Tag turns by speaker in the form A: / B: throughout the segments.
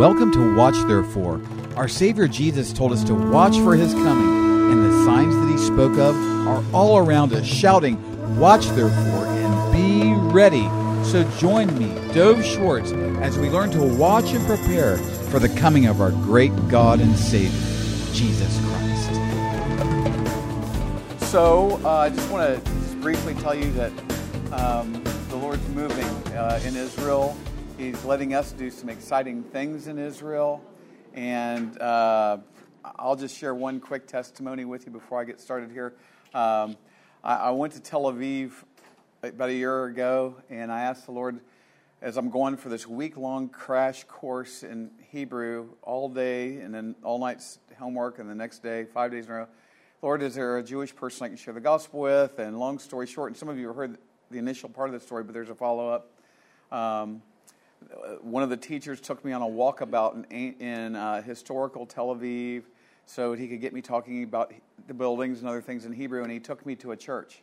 A: Welcome to Watch Therefore. Our Savior Jesus told us to watch for his coming, and the signs that he spoke of are all around us, shouting, Watch therefore and be ready. So join me, Dove Schwartz, as we learn to watch and prepare for the coming of our great God and Savior, Jesus Christ.
B: So, uh, I just want to briefly tell you that um, the Lord's moving uh, in Israel. He's letting us do some exciting things in Israel. And uh, I'll just share one quick testimony with you before I get started here. Um, I, I went to Tel Aviv about a year ago, and I asked the Lord, as I'm going for this week long crash course in Hebrew all day and then all night homework, and the next day, five days in a row, Lord, is there a Jewish person I can share the gospel with? And long story short, and some of you have heard the initial part of the story, but there's a follow up. Um, one of the teachers took me on a walkabout in, in uh, historical Tel Aviv so he could get me talking about the buildings and other things in Hebrew, and he took me to a church.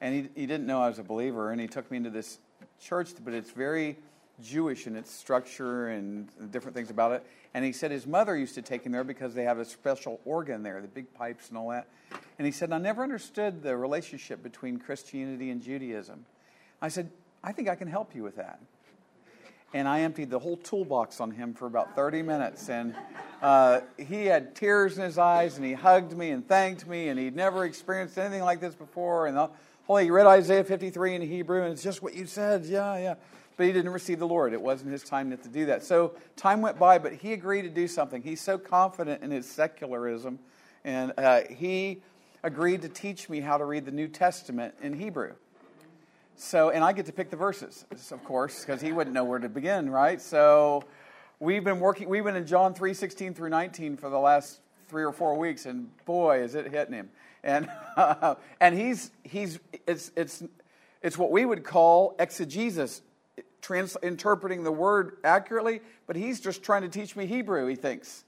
B: And he, he didn't know I was a believer, and he took me into this church, but it's very Jewish in its structure and different things about it. And he said his mother used to take him there because they have a special organ there, the big pipes and all that. And he said, I never understood the relationship between Christianity and Judaism. I said, I think I can help you with that and I emptied the whole toolbox on him for about 30 minutes. And uh, he had tears in his eyes, and he hugged me and thanked me, and he'd never experienced anything like this before. And holy, he read Isaiah 53 in Hebrew, and it's just what you said. Yeah, yeah. But he didn't receive the Lord. It wasn't his time to do that. So time went by, but he agreed to do something. He's so confident in his secularism, and uh, he agreed to teach me how to read the New Testament in Hebrew. So, and I get to pick the verses, of course, because he wouldn't know where to begin, right? So, we've been working, we've been in John 3 16 through 19 for the last three or four weeks, and boy, is it hitting him. And, uh, and he's, he's, it's, it's, it's what we would call exegesis, trans, interpreting the word accurately, but he's just trying to teach me Hebrew, he thinks.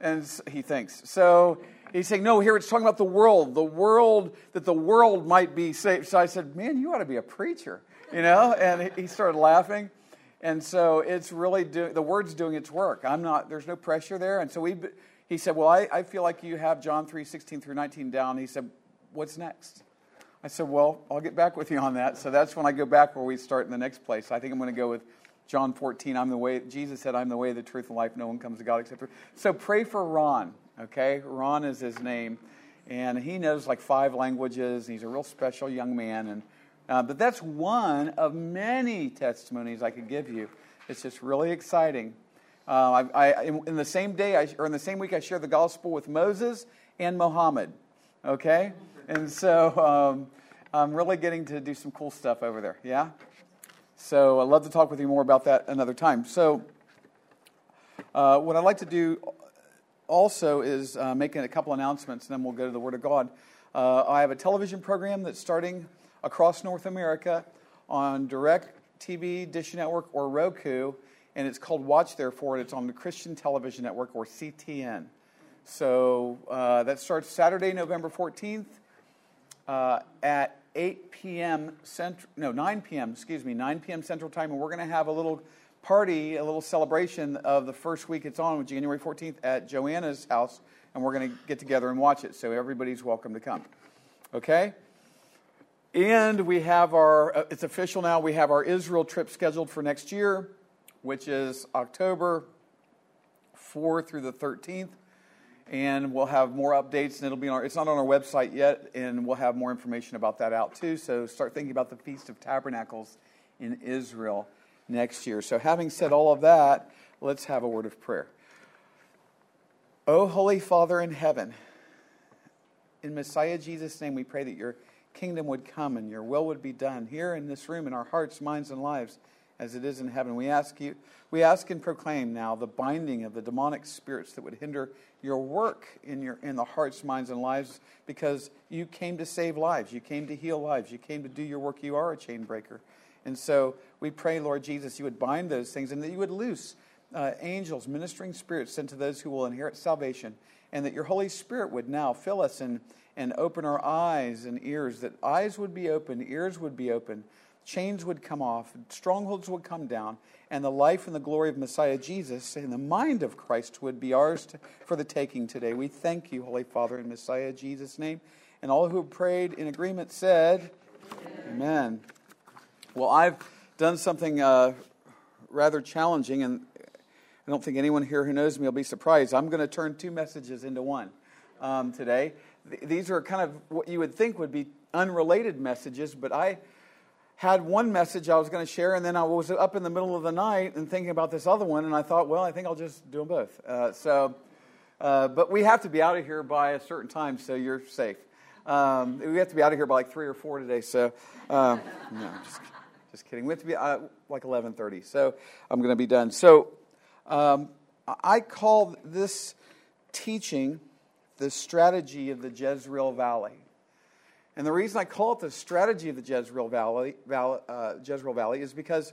B: And he thinks. So, He's saying, no, here it's talking about the world, the world, that the world might be saved. So I said, man, you ought to be a preacher, you know? And he started laughing. And so it's really doing, the word's doing its work. I'm not, there's no pressure there. And so we, he said, well, I, I feel like you have John 3, 16 through 19 down. He said, what's next? I said, well, I'll get back with you on that. So that's when I go back where we start in the next place. I think I'm going to go with John 14. I'm the way, Jesus said, I'm the way, the truth, and life. No one comes to God except for. So pray for Ron. Okay, Ron is his name, and he knows like five languages. He's a real special young man, and uh, but that's one of many testimonies I could give you. It's just really exciting. Uh, I, I, in, in, the same day, I, or in the same week, I shared the gospel with Moses and Mohammed. Okay, and so um, I'm really getting to do some cool stuff over there. Yeah. So I'd love to talk with you more about that another time. So, uh, what I'd like to do also is uh, making a couple announcements, and then we'll go to the Word of God. Uh, I have a television program that's starting across North America on Direct TV, Dish Network, or Roku, and it's called Watch Therefore, and it's on the Christian Television Network, or CTN. So uh, that starts Saturday, November 14th uh, at 8 p.m. Central, no, 9 p.m., excuse me, 9 p.m. Central Time, and we're going to have a little party, a little celebration of the first week it's on, January 14th, at Joanna's house, and we're going to get together and watch it. So everybody's welcome to come. Okay? And we have our, uh, it's official now, we have our Israel trip scheduled for next year, which is October 4 through the 13th. And we'll have more updates, and it'll be on our, it's not on our website yet, and we'll have more information about that out too. So start thinking about the Feast of Tabernacles in Israel next year. So, having said all of that, let's have a word of prayer. O Holy Father in heaven, in Messiah Jesus' name, we pray that your kingdom would come and your will would be done here in this room, in our hearts, minds, and lives, as it is in heaven. We ask you, we ask and proclaim now the binding of the demonic spirits that would hinder your work in your in the hearts, minds, and lives, because you came to save lives, you came to heal lives, you came to do your work. You are a chain breaker. And so we pray, Lord Jesus, you would bind those things and that you would loose uh, angels, ministering spirits sent to those who will inherit salvation, and that your Holy Spirit would now fill us and, and open our eyes and ears, that eyes would be open, ears would be open, chains would come off, strongholds would come down, and the life and the glory of Messiah Jesus and the mind of Christ would be ours to, for the taking today. We thank you, Holy Father, in Messiah Jesus' name. And all who prayed in agreement said, Amen. Amen. Well, I've done something uh, rather challenging, and I don't think anyone here who knows me will be surprised. I'm going to turn two messages into one um, today. Th- these are kind of what you would think would be unrelated messages, but I had one message I was going to share, and then I was up in the middle of the night and thinking about this other one, and I thought, well, I think I'll just do them both. Uh, so, uh, but we have to be out of here by a certain time, so you're safe. Um, we have to be out of here by like three or four today. So, uh, no, just, just kidding. We have to be uh, like 11:30. So I'm going to be done. So um, I call this teaching the strategy of the Jezreel Valley. And the reason I call it the strategy of the Jezreel Valley, uh, Jezreel Valley is because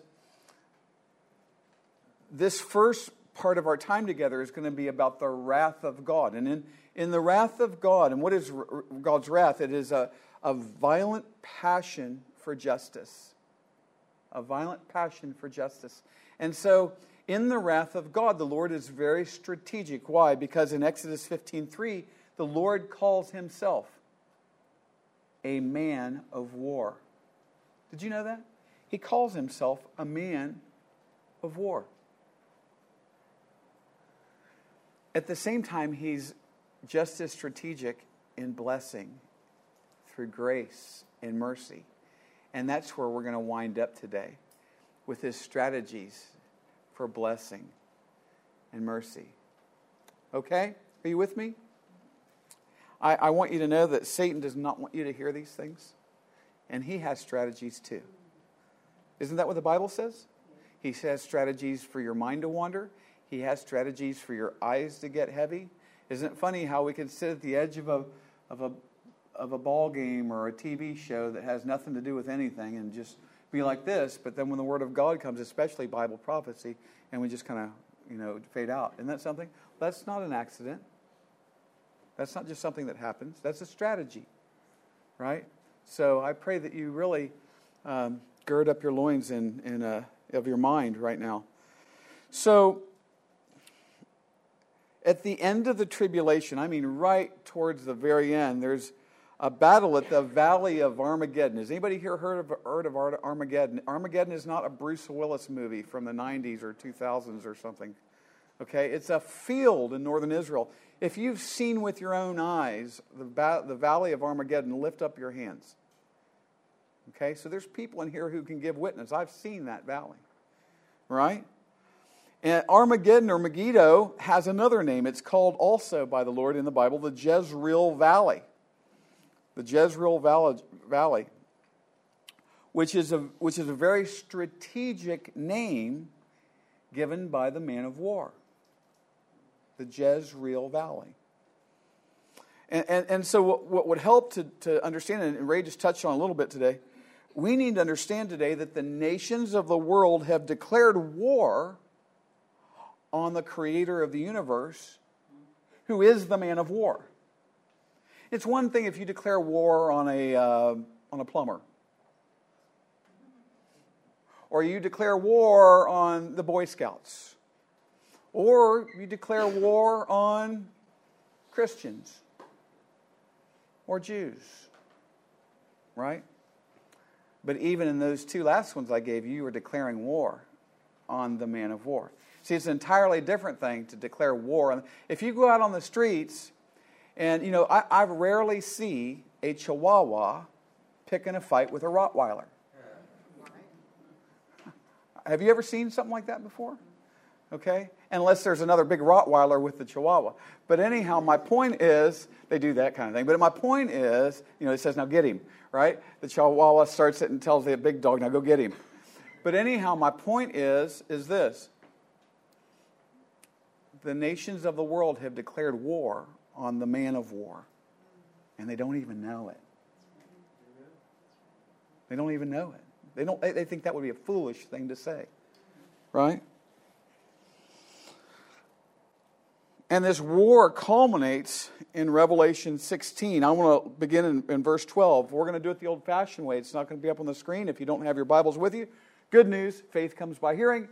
B: this first part of our time together is going to be about the wrath of God. And in, in the wrath of God, and what is God's wrath? It is a, a violent passion for justice. A violent passion for justice. And so, in the wrath of God, the Lord is very strategic. Why? Because in Exodus 15:3, the Lord calls himself a man of war. Did you know that? He calls himself a man of war. At the same time, he's just as strategic in blessing through grace and mercy. And that's where we're going to wind up today with his strategies for blessing and mercy. Okay? Are you with me? I, I want you to know that Satan does not want you to hear these things, and he has strategies too. Isn't that what the Bible says? He has strategies for your mind to wander. He has strategies for your eyes to get heavy. Isn't it funny how we can sit at the edge of a, of a, of a ball game or a TV show that has nothing to do with anything and just be like this, but then when the Word of God comes, especially Bible prophecy, and we just kind of, you know, fade out. Isn't that something? That's not an accident. That's not just something that happens, that's a strategy, right? So I pray that you really um, gird up your loins in, in, uh, of your mind right now. So, at the end of the tribulation, I mean, right towards the very end, there's a battle at the Valley of Armageddon. Has anybody here heard of, heard of Armageddon? Armageddon is not a Bruce Willis movie from the 90s or 2000s or something. Okay, it's a field in northern Israel. If you've seen with your own eyes the, ba- the valley of Armageddon, lift up your hands. Okay, so there's people in here who can give witness. I've seen that valley, right? And Armageddon or Megiddo has another name. It's called also by the Lord in the Bible the Jezreel Valley. The Jezreel Valley, which is a, which is a very strategic name given by the man of war the Jezreel Valley. And, and, and so, what, what, would help to, to understand, and Ray just touched on a little bit today, we need to understand today that the nations of the world have declared war on the creator of the universe, who is the man of war. It's one thing if you declare war on a, uh, on a plumber, or you declare war on the Boy Scouts or you declare war on Christians or Jews, right? But even in those two last ones I gave you, you were declaring war on the man of war. See, it's an entirely different thing to declare war. If you go out on the streets, and you know, I, I rarely see a Chihuahua picking a fight with a Rottweiler. Have you ever seen something like that before? Okay? unless there's another big Rottweiler with the Chihuahua. But anyhow, my point is, they do that kind of thing. But my point is, you know, it says, now get him, right? The Chihuahua starts it and tells the big dog, now go get him. But anyhow, my point is, is this. The nations of the world have declared war on the man of war, and they don't even know it. They don't even know it. They, don't, they, think that would be a foolish thing to say, right? And this war culminates in Revelation 16. I want to begin in, in verse 12. We're going to do it the old fashioned way. It's not going to be up on the screen if you don't have your Bibles with you. Good news faith comes by hearing,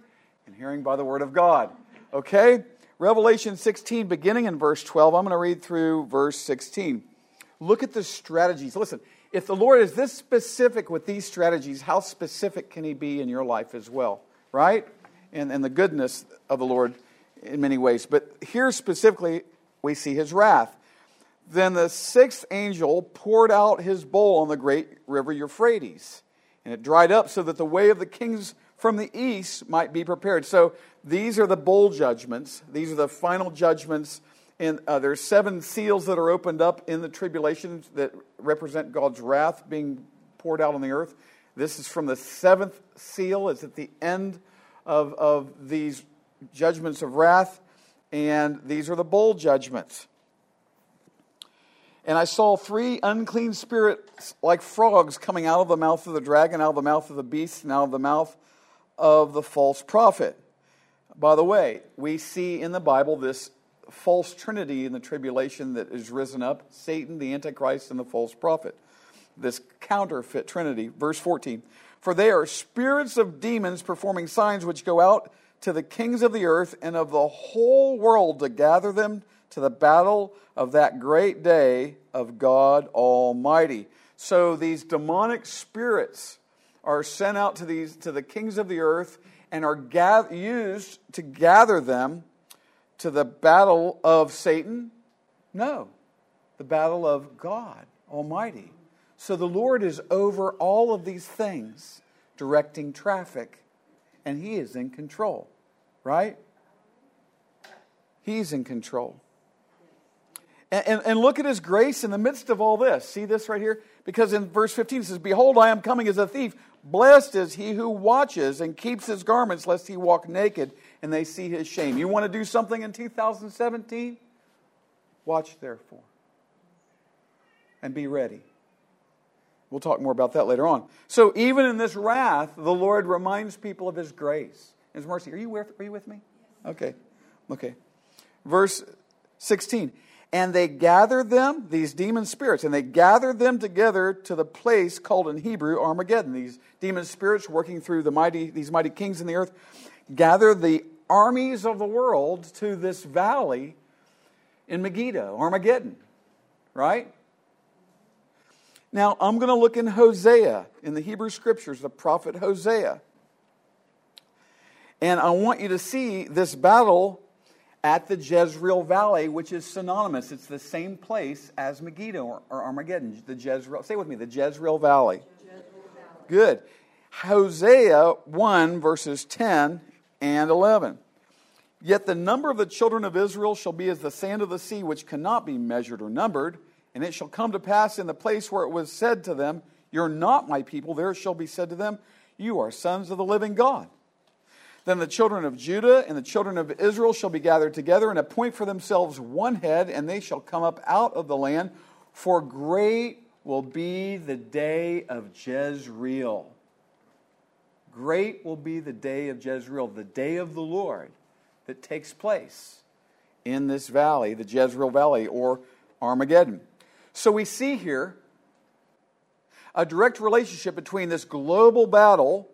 B: and hearing by the Word of God. Okay? Revelation 16, beginning in verse 12. I'm going to read through verse 16. Look at the strategies. Listen, if the Lord is this specific with these strategies, how specific can He be in your life as well? Right? And, and the goodness of the Lord in many ways. But here specifically, we see His wrath. Then the sixth angel poured out his bowl on the great river Euphrates, and it dried up so that the way of the kings from the east might be prepared. So these are the bowl judgments. These are the final judgments. And uh, there's seven seals that are opened up in the tribulation that represent God's wrath being poured out on the earth. This is from the seventh seal. It's at the end of, of these judgments of wrath. And these are the bowl judgments. And I saw three unclean spirits like frogs coming out of the mouth of the dragon, out of the mouth of the beast, and out of the mouth of the false prophet. By the way, we see in the Bible this false trinity in the tribulation that is risen up Satan, the Antichrist, and the false prophet. This counterfeit trinity. Verse 14 For they are spirits of demons performing signs which go out to the kings of the earth and of the whole world to gather them to the battle of that great day of God Almighty. So these demonic spirits are sent out to these to the kings of the earth and are used to gather them to the battle of Satan? No, the battle of God Almighty. So the Lord is over all of these things, directing traffic, and He is in control, right? He's in control. And, and, and, look at his grace in the midst of all this. See this right here? Because in verse 15 it says, Behold, I am coming as a thief. Blessed is he who watches and keeps his garments, lest he walk naked and they see his shame. You want to do something in 2017? Watch therefore. And be ready. We'll talk more about that later on. So, even in this wrath, the Lord reminds people of his grace, his mercy. Are you with, are you with me? Okay. Okay. Verse 16 and they gathered them, these demon spirits, and they gathered them together to the place called in Hebrew Armageddon. These demon spirits working through the mighty, these mighty kings in the earth, gather the armies of the world to this valley in Megiddo, Armageddon, right? Now, I'm going to look in Hosea, in the Hebrew scriptures, the prophet Hosea. And I want you to see this battle at the Jezreel Valley, which is synonymous. It's the same place as Megiddo or, Armageddon. The Jezreel. Say with me, the Jezreel Valley. Jezreel Valley. Good. Hosea 1, verses 10 and 11. Yet the number of the children of Israel shall be as the sand of the sea, which cannot be measured or numbered. And it shall come to pass in the place where it was said to them, You're not my people, there shall be said to them, You are sons of the living God. Then the children of Judah and the children of Israel shall be gathered together and appoint for themselves one head, and they shall come up out of the land. For great will be the day of Jezreel. Great will be the day of Jezreel, the day of the Lord that takes place in this valley, the Jezreel Valley or Armageddon. So we see here a direct relationship between this global battle,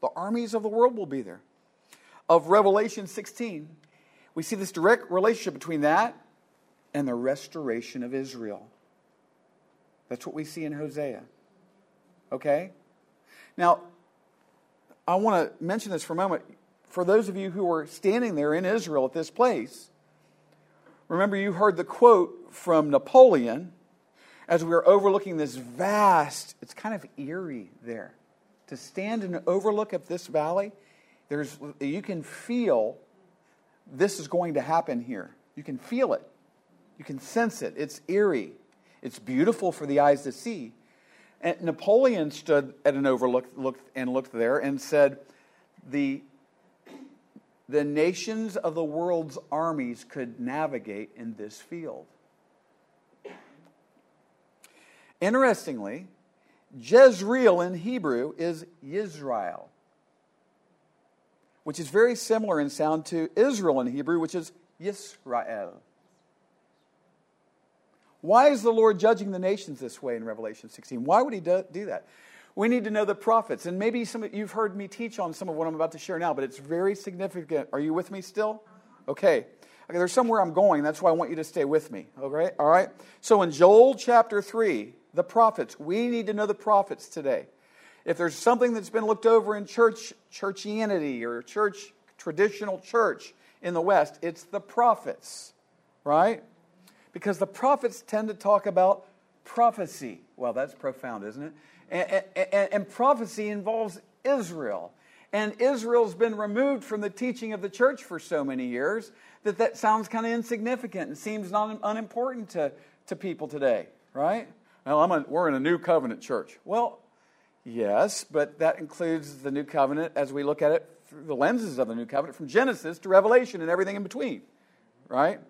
B: the armies of the world will be there of Revelation 16, we see this direct relationship between that and the restoration of Israel. That's what we see in Hosea. Okay? Now, I want to mention this for a moment. For those of you who are standing there in Israel at this place, remember you heard the quote from Napoleon as we were overlooking this vast, it's kind of eerie there. To stand and overlook at this valley there's, you can feel this is going to happen here. You can feel it. You can sense it. It's eerie. It's beautiful for the eyes to see. And Napoleon stood at an overlook looked, and looked there and said, the, the nations of the world's armies could navigate in this field. Interestingly, Jezreel in Hebrew is Yizreel, which is very similar in sound to Israel in Hebrew, which is Yisrael. Why is the Lord judging the nations this way in Revelation 16? Why would he do, do that? We need to know the prophets. And maybe some of, you've heard me teach on some of what I'm about to share now, but it's very significant. Are you with me still? Okay. Okay, there's somewhere I'm going. That's why I want you to stay with me. Okay? All right? So in Joel chapter 3, the prophets, we need to know the prophets today. If there's something that's been looked over in church, churchianity or church, traditional church in the West, it's the prophets, right? Because the prophets tend to talk about prophecy. Well, that's profound, isn't it? And, and, and prophecy involves Israel. And Israel's been removed from the teaching of the church for so many years that that sounds kind of insignificant and seems not unimportant to, to people today, right? Well, a, we're in a new covenant church. Well, yes, but that includes the new covenant as we look at it through the lenses of the new covenant from Genesis to Revelation and everything in between, right?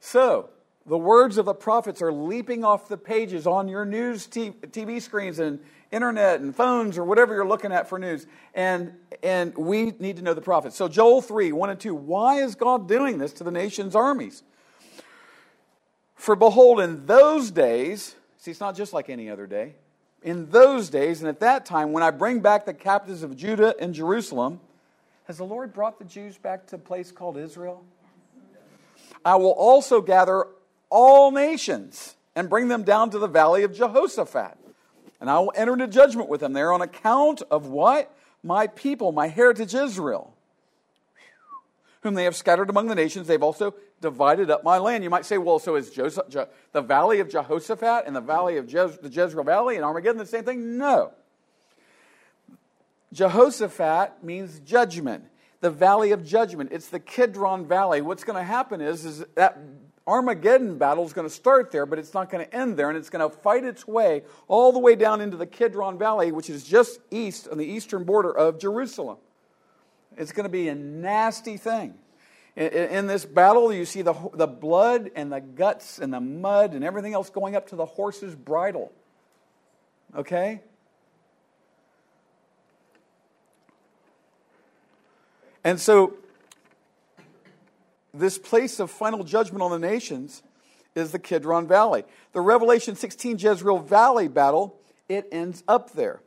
B: So, the words of the prophets are leaping off the pages on your news TV screens and internet and phones or whatever you're looking at for news. And, and we need to know the prophets. So, Joel 3 1 and 2. Why is God doing this to the nation's armies? For behold, in those days, see, it's not just like any other day. In those days, and at that time, when I bring back the captives of Judah and Jerusalem, has the Lord brought the Jews back to a place called Israel? I will also gather all nations and bring them down to the valley of Jehoshaphat. And I will enter into judgment with them there on account of what? My people, my heritage Israel, whom they have scattered among the nations. They've also divided up my land. You might say, well, so is Joseph, Je- the valley of Jehoshaphat and the valley of the Jezreel Valley and Armageddon the same thing? No. Jehoshaphat means judgment, the valley of judgment. It's the Kidron Valley. What's going to happen is, is that Armageddon battle is going to start there, but it's not going to end there, and it's going to fight its way all the way down into the Kidron Valley, which is just east on the eastern border of Jerusalem. It's going to be a nasty thing. In, this battle, you see the, the blood and the guts and the mud and everything else going up to the horse's bridle. Okay? And so this place of final judgment on the nations is the Kidron Valley. The Revelation 16 Jezreel Valley battle, it ends up there.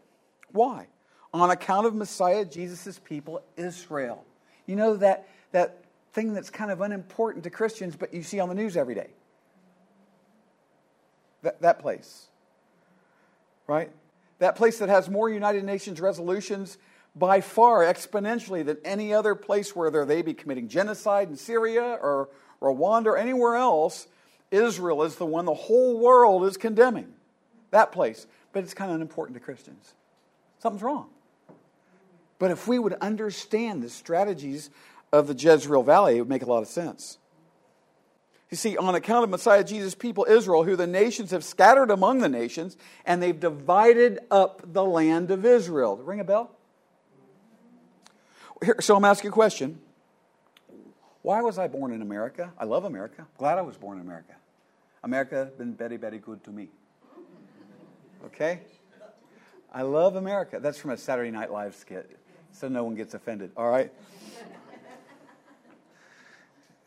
B: Why? On account of Messiah, Jesus' people, Israel. You know that, that thing that's kind of unimportant to Christians, but you see on the news every day? That, that place. Right? That place that has more United Nations resolutions by far exponentially than any other place where they be committing genocide in Syria or Rwanda or anywhere else. Israel is the one the whole world is condemning. That place. But it's kind of unimportant to Christians. Something's wrong. But if we would understand the strategies of the Jezreel Valley, it would make a lot of sense. You see, on account of Messiah Jesus' people, Israel, who the nations have scattered among the nations, and they've divided up the land of Israel. Ring a bell? Here, so I'm asking a question. Why was I born in America? I love America. Glad I was born in America. America has been very, very good to me. Okay? I love America. That's from a Saturday Night Live skit, so no one gets offended. All right?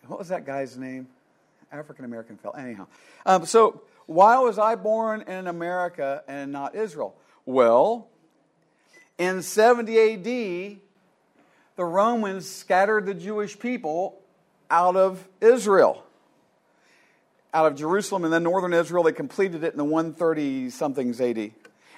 B: What was that guy's name? African American fellow. Anyhow, um, so why was I born in America and not Israel? Well, in 70 AD, the Romans scattered the Jewish people out of Israel, out of Jerusalem and then northern Israel. They completed it in the 130 somethings AD.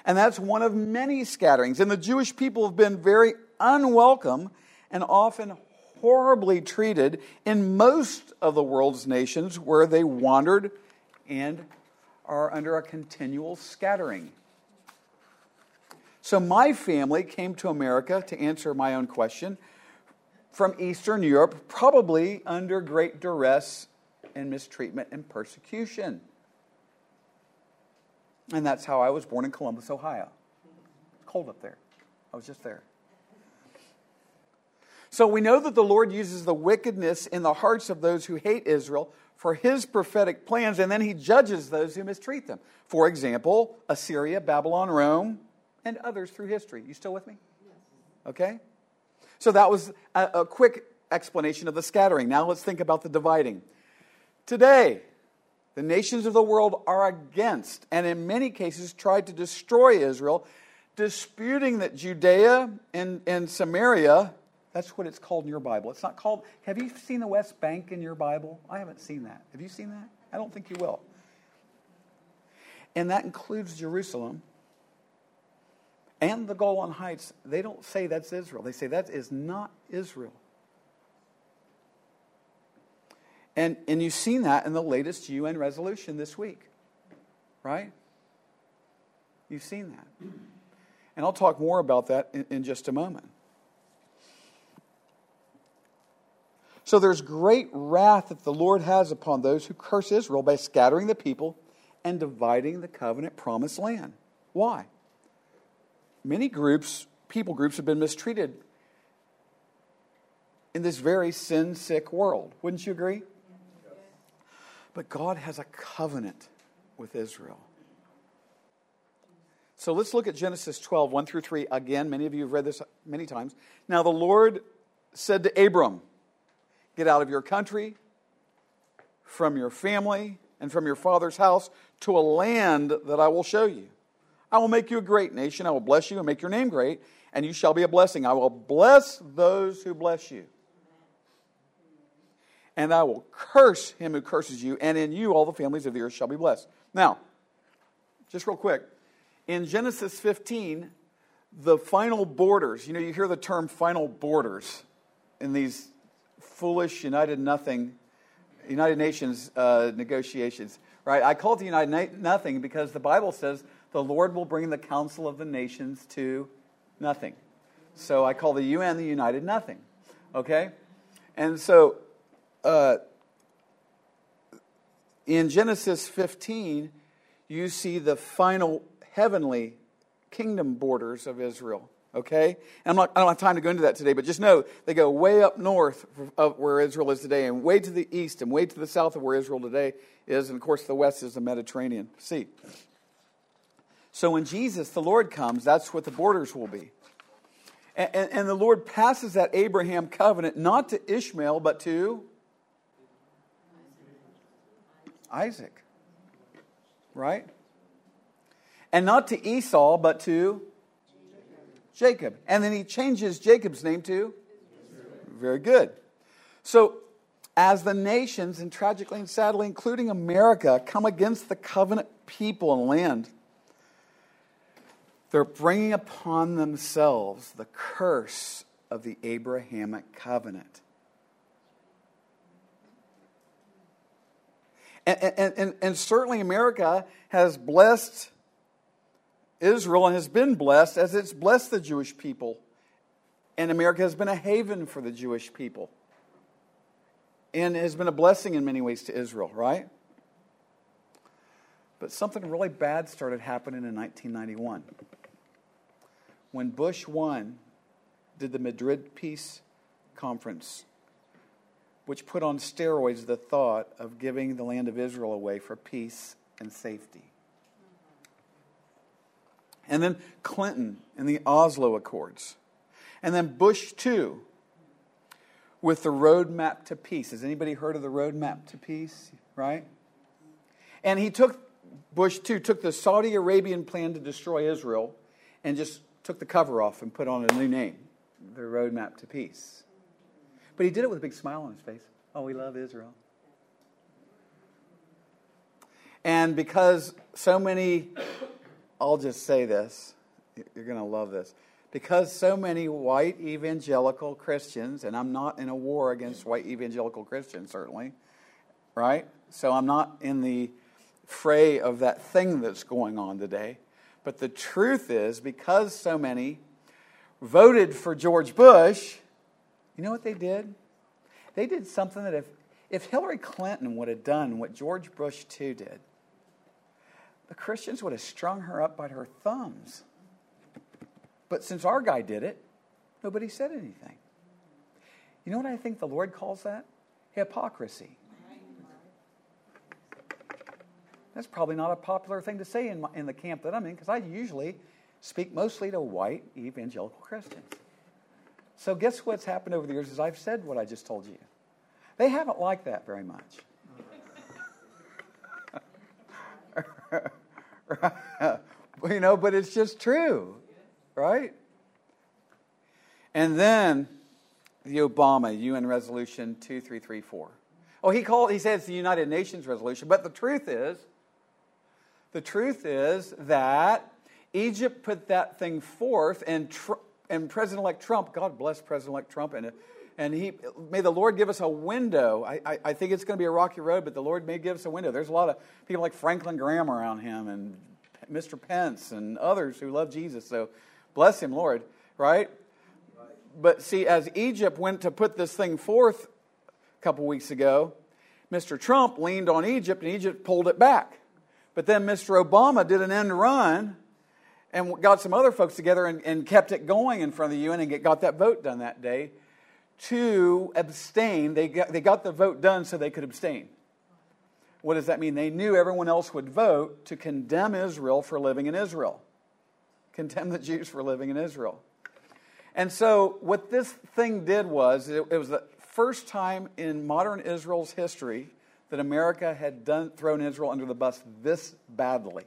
B: And that's one of many scatterings. And the Jewish people have been very unwelcome and often horribly treated in most of the world's nations where they wandered and are under a continual scattering. So, my family came to America to answer my own question from Eastern Europe, probably under great duress and mistreatment and persecution. And that's how I was born in Columbus, Ohio. It's cold up there. I was just there. So we know that the Lord uses the wickedness in the hearts of those who hate Israel for his prophetic plans, and then he judges those who mistreat them. For example, Assyria, Babylon, Rome, and others through history. You still with me? Okay? So that was a, a quick explanation of the scattering. Now let's think about the dividing. Today, the nations of the world are against, and in many cases tried to destroy Israel, disputing that Judea and, and Samaria, that's what it's called in your Bible. It's not called, have you seen the West Bank in your Bible? I haven't seen that. Have you seen that? I don't think you will. And that includes Jerusalem and the Golan Heights. They don't say that's Israel, they say that is not Israel. And, and you've seen that in the latest UN resolution this week, right? You've seen that. And I'll talk more about that in, in just a moment. So there's great wrath that the Lord has upon those who curse Israel by scattering the people and dividing the covenant promised land. Why? Many groups, people groups, have been mistreated in this very sin sick world. Wouldn't you agree? But God has a covenant with Israel. So let's look at Genesis 12, 1 through 3. Again, many of you have read this many times. Now the Lord said to Abram, Get out of your country, from your family, and from your father's house to a land that I will show you. I will make you a great nation. I will bless you and make your name great, and you shall be a blessing. I will bless those who bless you and I will curse him who curses you, and in you all the families of the earth shall be blessed. Now, just real quick, in Genesis 15, the final borders, you know, you hear the term final borders in these foolish United Nothing, United Nations uh, negotiations, right? I call it the United Nothing because the Bible says the Lord will bring the council of the nations to nothing. So I call the UN the United Nothing, okay? And so uh, in Genesis 15, you see the final heavenly kingdom borders of Israel. Okay? And not, I don't have time to go into that today, but just know they go way up north of where Israel is today, and way to the east, and way to the south of where Israel today is. And of course, the west is the Mediterranean Sea. So when Jesus, the Lord, comes, that's what the borders will be. And, and, and the Lord passes that Abraham covenant not to Ishmael, but to Isaac. Right? And not to Esau, but to Jacob. And then he changes Jacob's name to? Very good. So, as the nations, and tragically and sadly, including America, come against the covenant people and land, they're bringing upon themselves the curse of the Abrahamic covenant. And, and, and, and certainly America has blessed Israel has been blessed as it's blessed the Jewish people. And America has been a haven for the Jewish people. And has been a blessing in many ways to Israel, right? But something really bad started happening in 1991. When Bush won, did the Madrid Peace Conference which put on steroids the thought of giving the land of Israel away for peace and safety. And then Clinton and the Oslo Accords. And then Bush, too, with the roadmap to peace. Has anybody heard of the roadmap to peace? Right? And he took, Bush, too, took the Saudi Arabian plan to destroy Israel and just took the cover off and put on a new name the roadmap to peace. But he did it with a big smile on his face. Oh, we love Israel. And because so many, I'll just say this, you're going to love this. Because so many white evangelical Christians, and I'm not in a war against white evangelical Christians, certainly, right? So I'm not in the fray of that thing that's going on today. But the truth is, because so many voted for George Bush, you know what they did? They did something that if, if Hillary Clinton would have done what George Bush too did, the Christians would have strung her up by her thumbs. But since our guy did it, nobody said anything. You know what I think the Lord calls that? Hypocrisy. That's probably not a popular thing to say in, my, in the camp that I'm in because I usually speak mostly to white evangelical Christians. So, guess what's happened over the years is I've said what I just told you. They haven't liked that very much. you know, but it's just true, right? And then the Obama UN Resolution 2334. Oh, he called he it's the United Nations resolution, but the truth is the truth is that Egypt put that thing forth and Tr- and President-elect Trump, God bless President-elect Trump and and he may the Lord give us a window. I, I, I think it's going to be a rocky road, but the Lord may give us a window. There's a lot of people like Franklin Graham around him and Mr. Pence and others who love Jesus. So bless him, Lord, right? But see, as Egypt went to put this thing forth a couple weeks ago, Mr. Trump leaned on Egypt and Egypt pulled it back. But then Mr. Obama did an end run and got some other folks together and, and kept it going in front of the UN and get, got that vote done that day to abstain. They got, they got the vote done so they could abstain. What does that mean? They knew everyone else would vote to condemn Israel for living in Israel, condemn the Jews for living in Israel. And so, what this thing did was, it, it was the first time in modern Israel's history that America had done, thrown Israel under the bus this badly.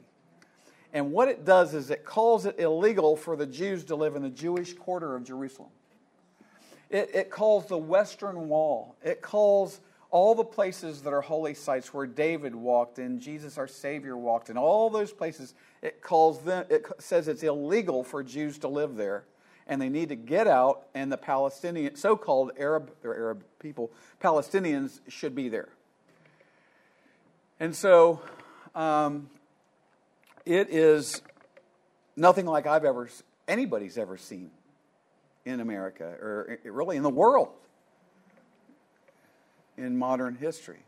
B: And what it does is it calls it illegal for the Jews to live in the Jewish quarter of Jerusalem. It, it calls the Western Wall. It calls all the places that are holy sites where David walked and Jesus our Savior walked, and all those places, it calls them, it says it's illegal for Jews to live there and they need to get out, and the Palestinian, so called Arab, or Arab people, Palestinians should be there. And so um, it is nothing like I've ever, anybody's ever seen in America, or really in the world, in modern history.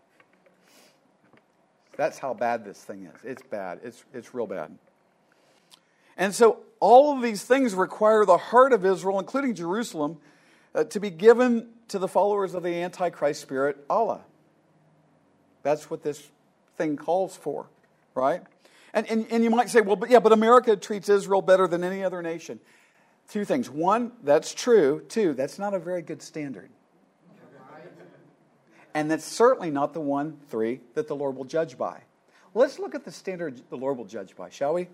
B: That's how bad this thing is. It's bad. It's, it's real bad. And so all of these things require the heart of Israel, including Jerusalem, uh, to be given to the followers of the Antichrist spirit, Allah. That's what this thing calls for, right? And, and, and you might say, well, but yeah, but America treats Israel better than any other nation. Two things. One, that's true. Two, that's not a very good standard. And that's certainly not the one, three, that the Lord will judge by. Let's look at the standard the Lord will judge by, shall we?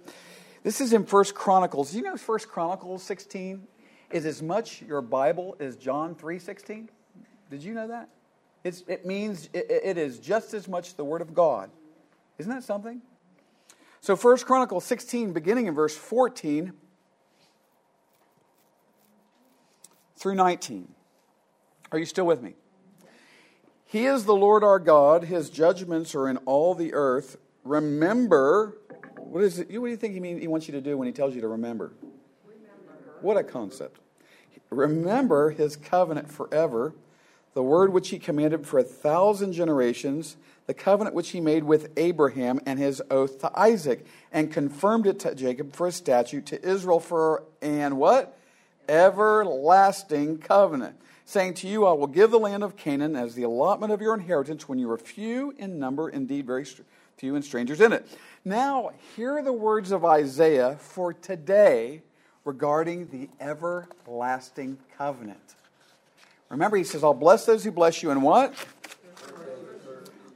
B: This is in First Chronicles. You know First Chronicles 16 is as much your Bible as John 3.16? Did you know that? It's, it means it, it is just as much the Word of God. Isn't that something? So First Chronicles 16, beginning in verse 14 through 19. Are you still with me? He is the Lord our God. His judgments are in all the earth. Remember what, is it, what do you think he, mean, he wants you to do when he tells you to remember? remember? What a concept. Remember his covenant forever, the word which he commanded for a thousand generations, the covenant which he made with Abraham and his oath to Isaac, and confirmed it to Jacob for a statute, to Israel for an what? Everlasting covenant, saying to you, I will give the land of Canaan as the allotment of your inheritance when you are few in number, indeed very few and strangers in it. Now, hear the words of Isaiah for today regarding the everlasting covenant. Remember, he says, I'll bless those who bless you, and what?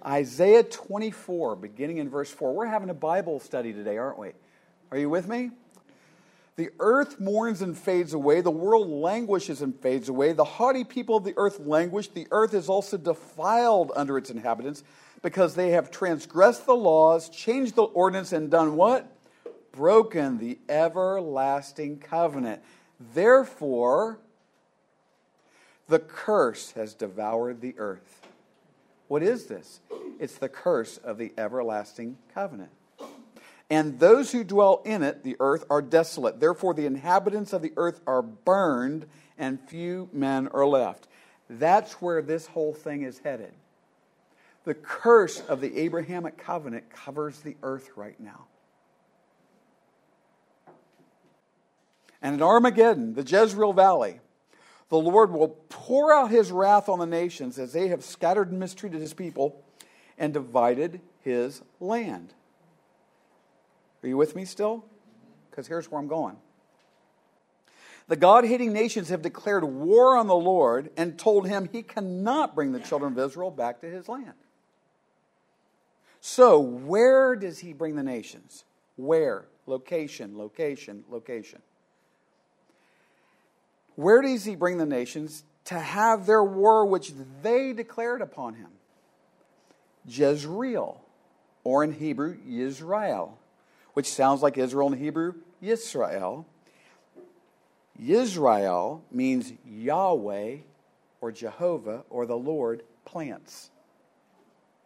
B: Isaiah 24, beginning in verse 4. We're having a Bible study today, aren't we? Are you with me? The earth mourns and fades away. The world languishes and fades away. The haughty people of the earth languish. The earth is also defiled under its inhabitants because they have transgressed the laws, changed the ordinance, and done what? Broken the everlasting covenant. Therefore, the curse has devoured the earth. What is this? It's the curse of the everlasting covenant. And those who dwell in it, the earth, are desolate. Therefore, the inhabitants of the earth are burned, and few men are left. That's where this whole thing is headed. The curse of the Abrahamic covenant covers the earth right now. And in Armageddon, the Jezreel Valley, the Lord will pour out his wrath on the nations as they have scattered and mistreated his people and divided his land. Are you with me still? Because here's where I'm going. The God hating nations have declared war on the Lord and told him he cannot bring the children of Israel back to his land. So, where does he bring the nations? Where? Location, location, location. Where does he bring the nations to have their war which they declared upon him? Jezreel, or in Hebrew, Yizreel, which sounds like Israel in Hebrew, Yisrael. Yisrael means Yahweh or Jehovah or the Lord plants.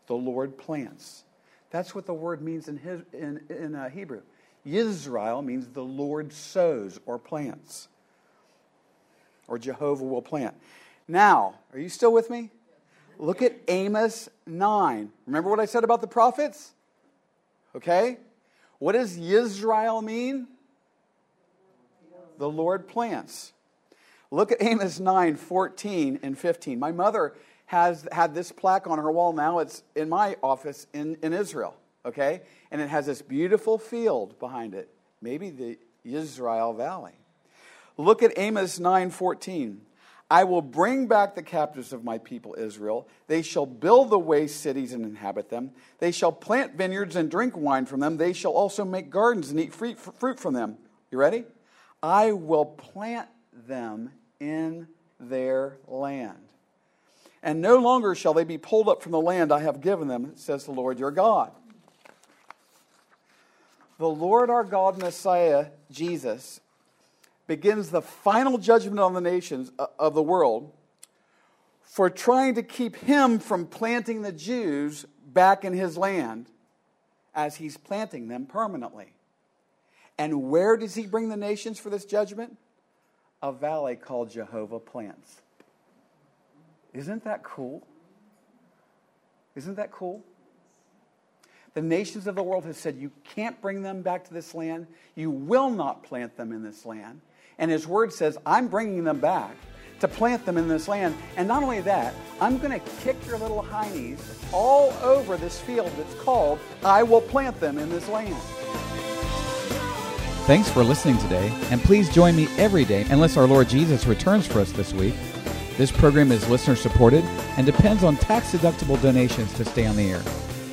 B: The Lord plants. That's what the word means in, his, in, in uh, Hebrew. Yisrael means the Lord sows or plants, or Jehovah will plant. Now, are you still with me? Look at Amos 9. Remember what I said about the prophets? Okay? What does Yisrael mean? The Lord plants. Look at Amos 9, 14 and 15. My mother has had this plaque on her wall now. It's in my office in, in Israel, okay? And it has this beautiful field behind it, maybe the Yizreel Valley. Look at Amos 9, 14. I will bring back the captives of my people Israel. They shall build the waste cities and inhabit them. They shall plant vineyards and drink wine from them. They shall also make gardens and eat fruit from them. You ready? I will plant them in their land. And no longer shall they be pulled up from the land I have given them, says the Lord your God. The Lord our God, Messiah, Jesus, begins the final judgment on the nations uh, of the world for trying to keep him from planting the Jews back in his land as he's planting them permanently. And where does he bring the nations for this judgment? A valley called Jehovah Plants. Isn't that cool? Isn't that cool? The nations of the world have said, You can't bring them back to this land. You will not plant them in this land. And his word says, I'm bringing them back to plant them in this land. And not only that, I'm going to kick your little heinies all over this field that's called, I will plant them in this land.
A: Thanks for listening today, and please join me every day unless our Lord Jesus returns for us this week. This program is listener supported and depends on tax deductible donations to stay on the air.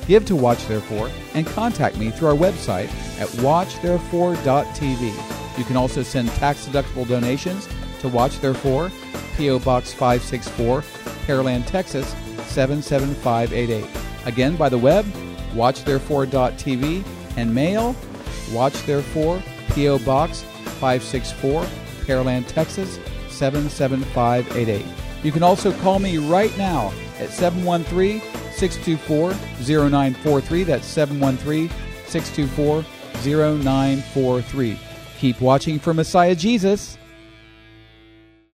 A: Give to Watch Therefore and contact me through our website at watchtherefore.tv. You can also send tax deductible donations to Watch Therefore, P.O. Box 564, Pearland, Texas 77588. Again, by the web, watchtherefore.tv, and mail, Watch Therefore, P.O. Box 564, Pearland, Texas 77588. You can also call me right now at 713 624 0943. That's 713 624 0943. Keep watching for Messiah Jesus.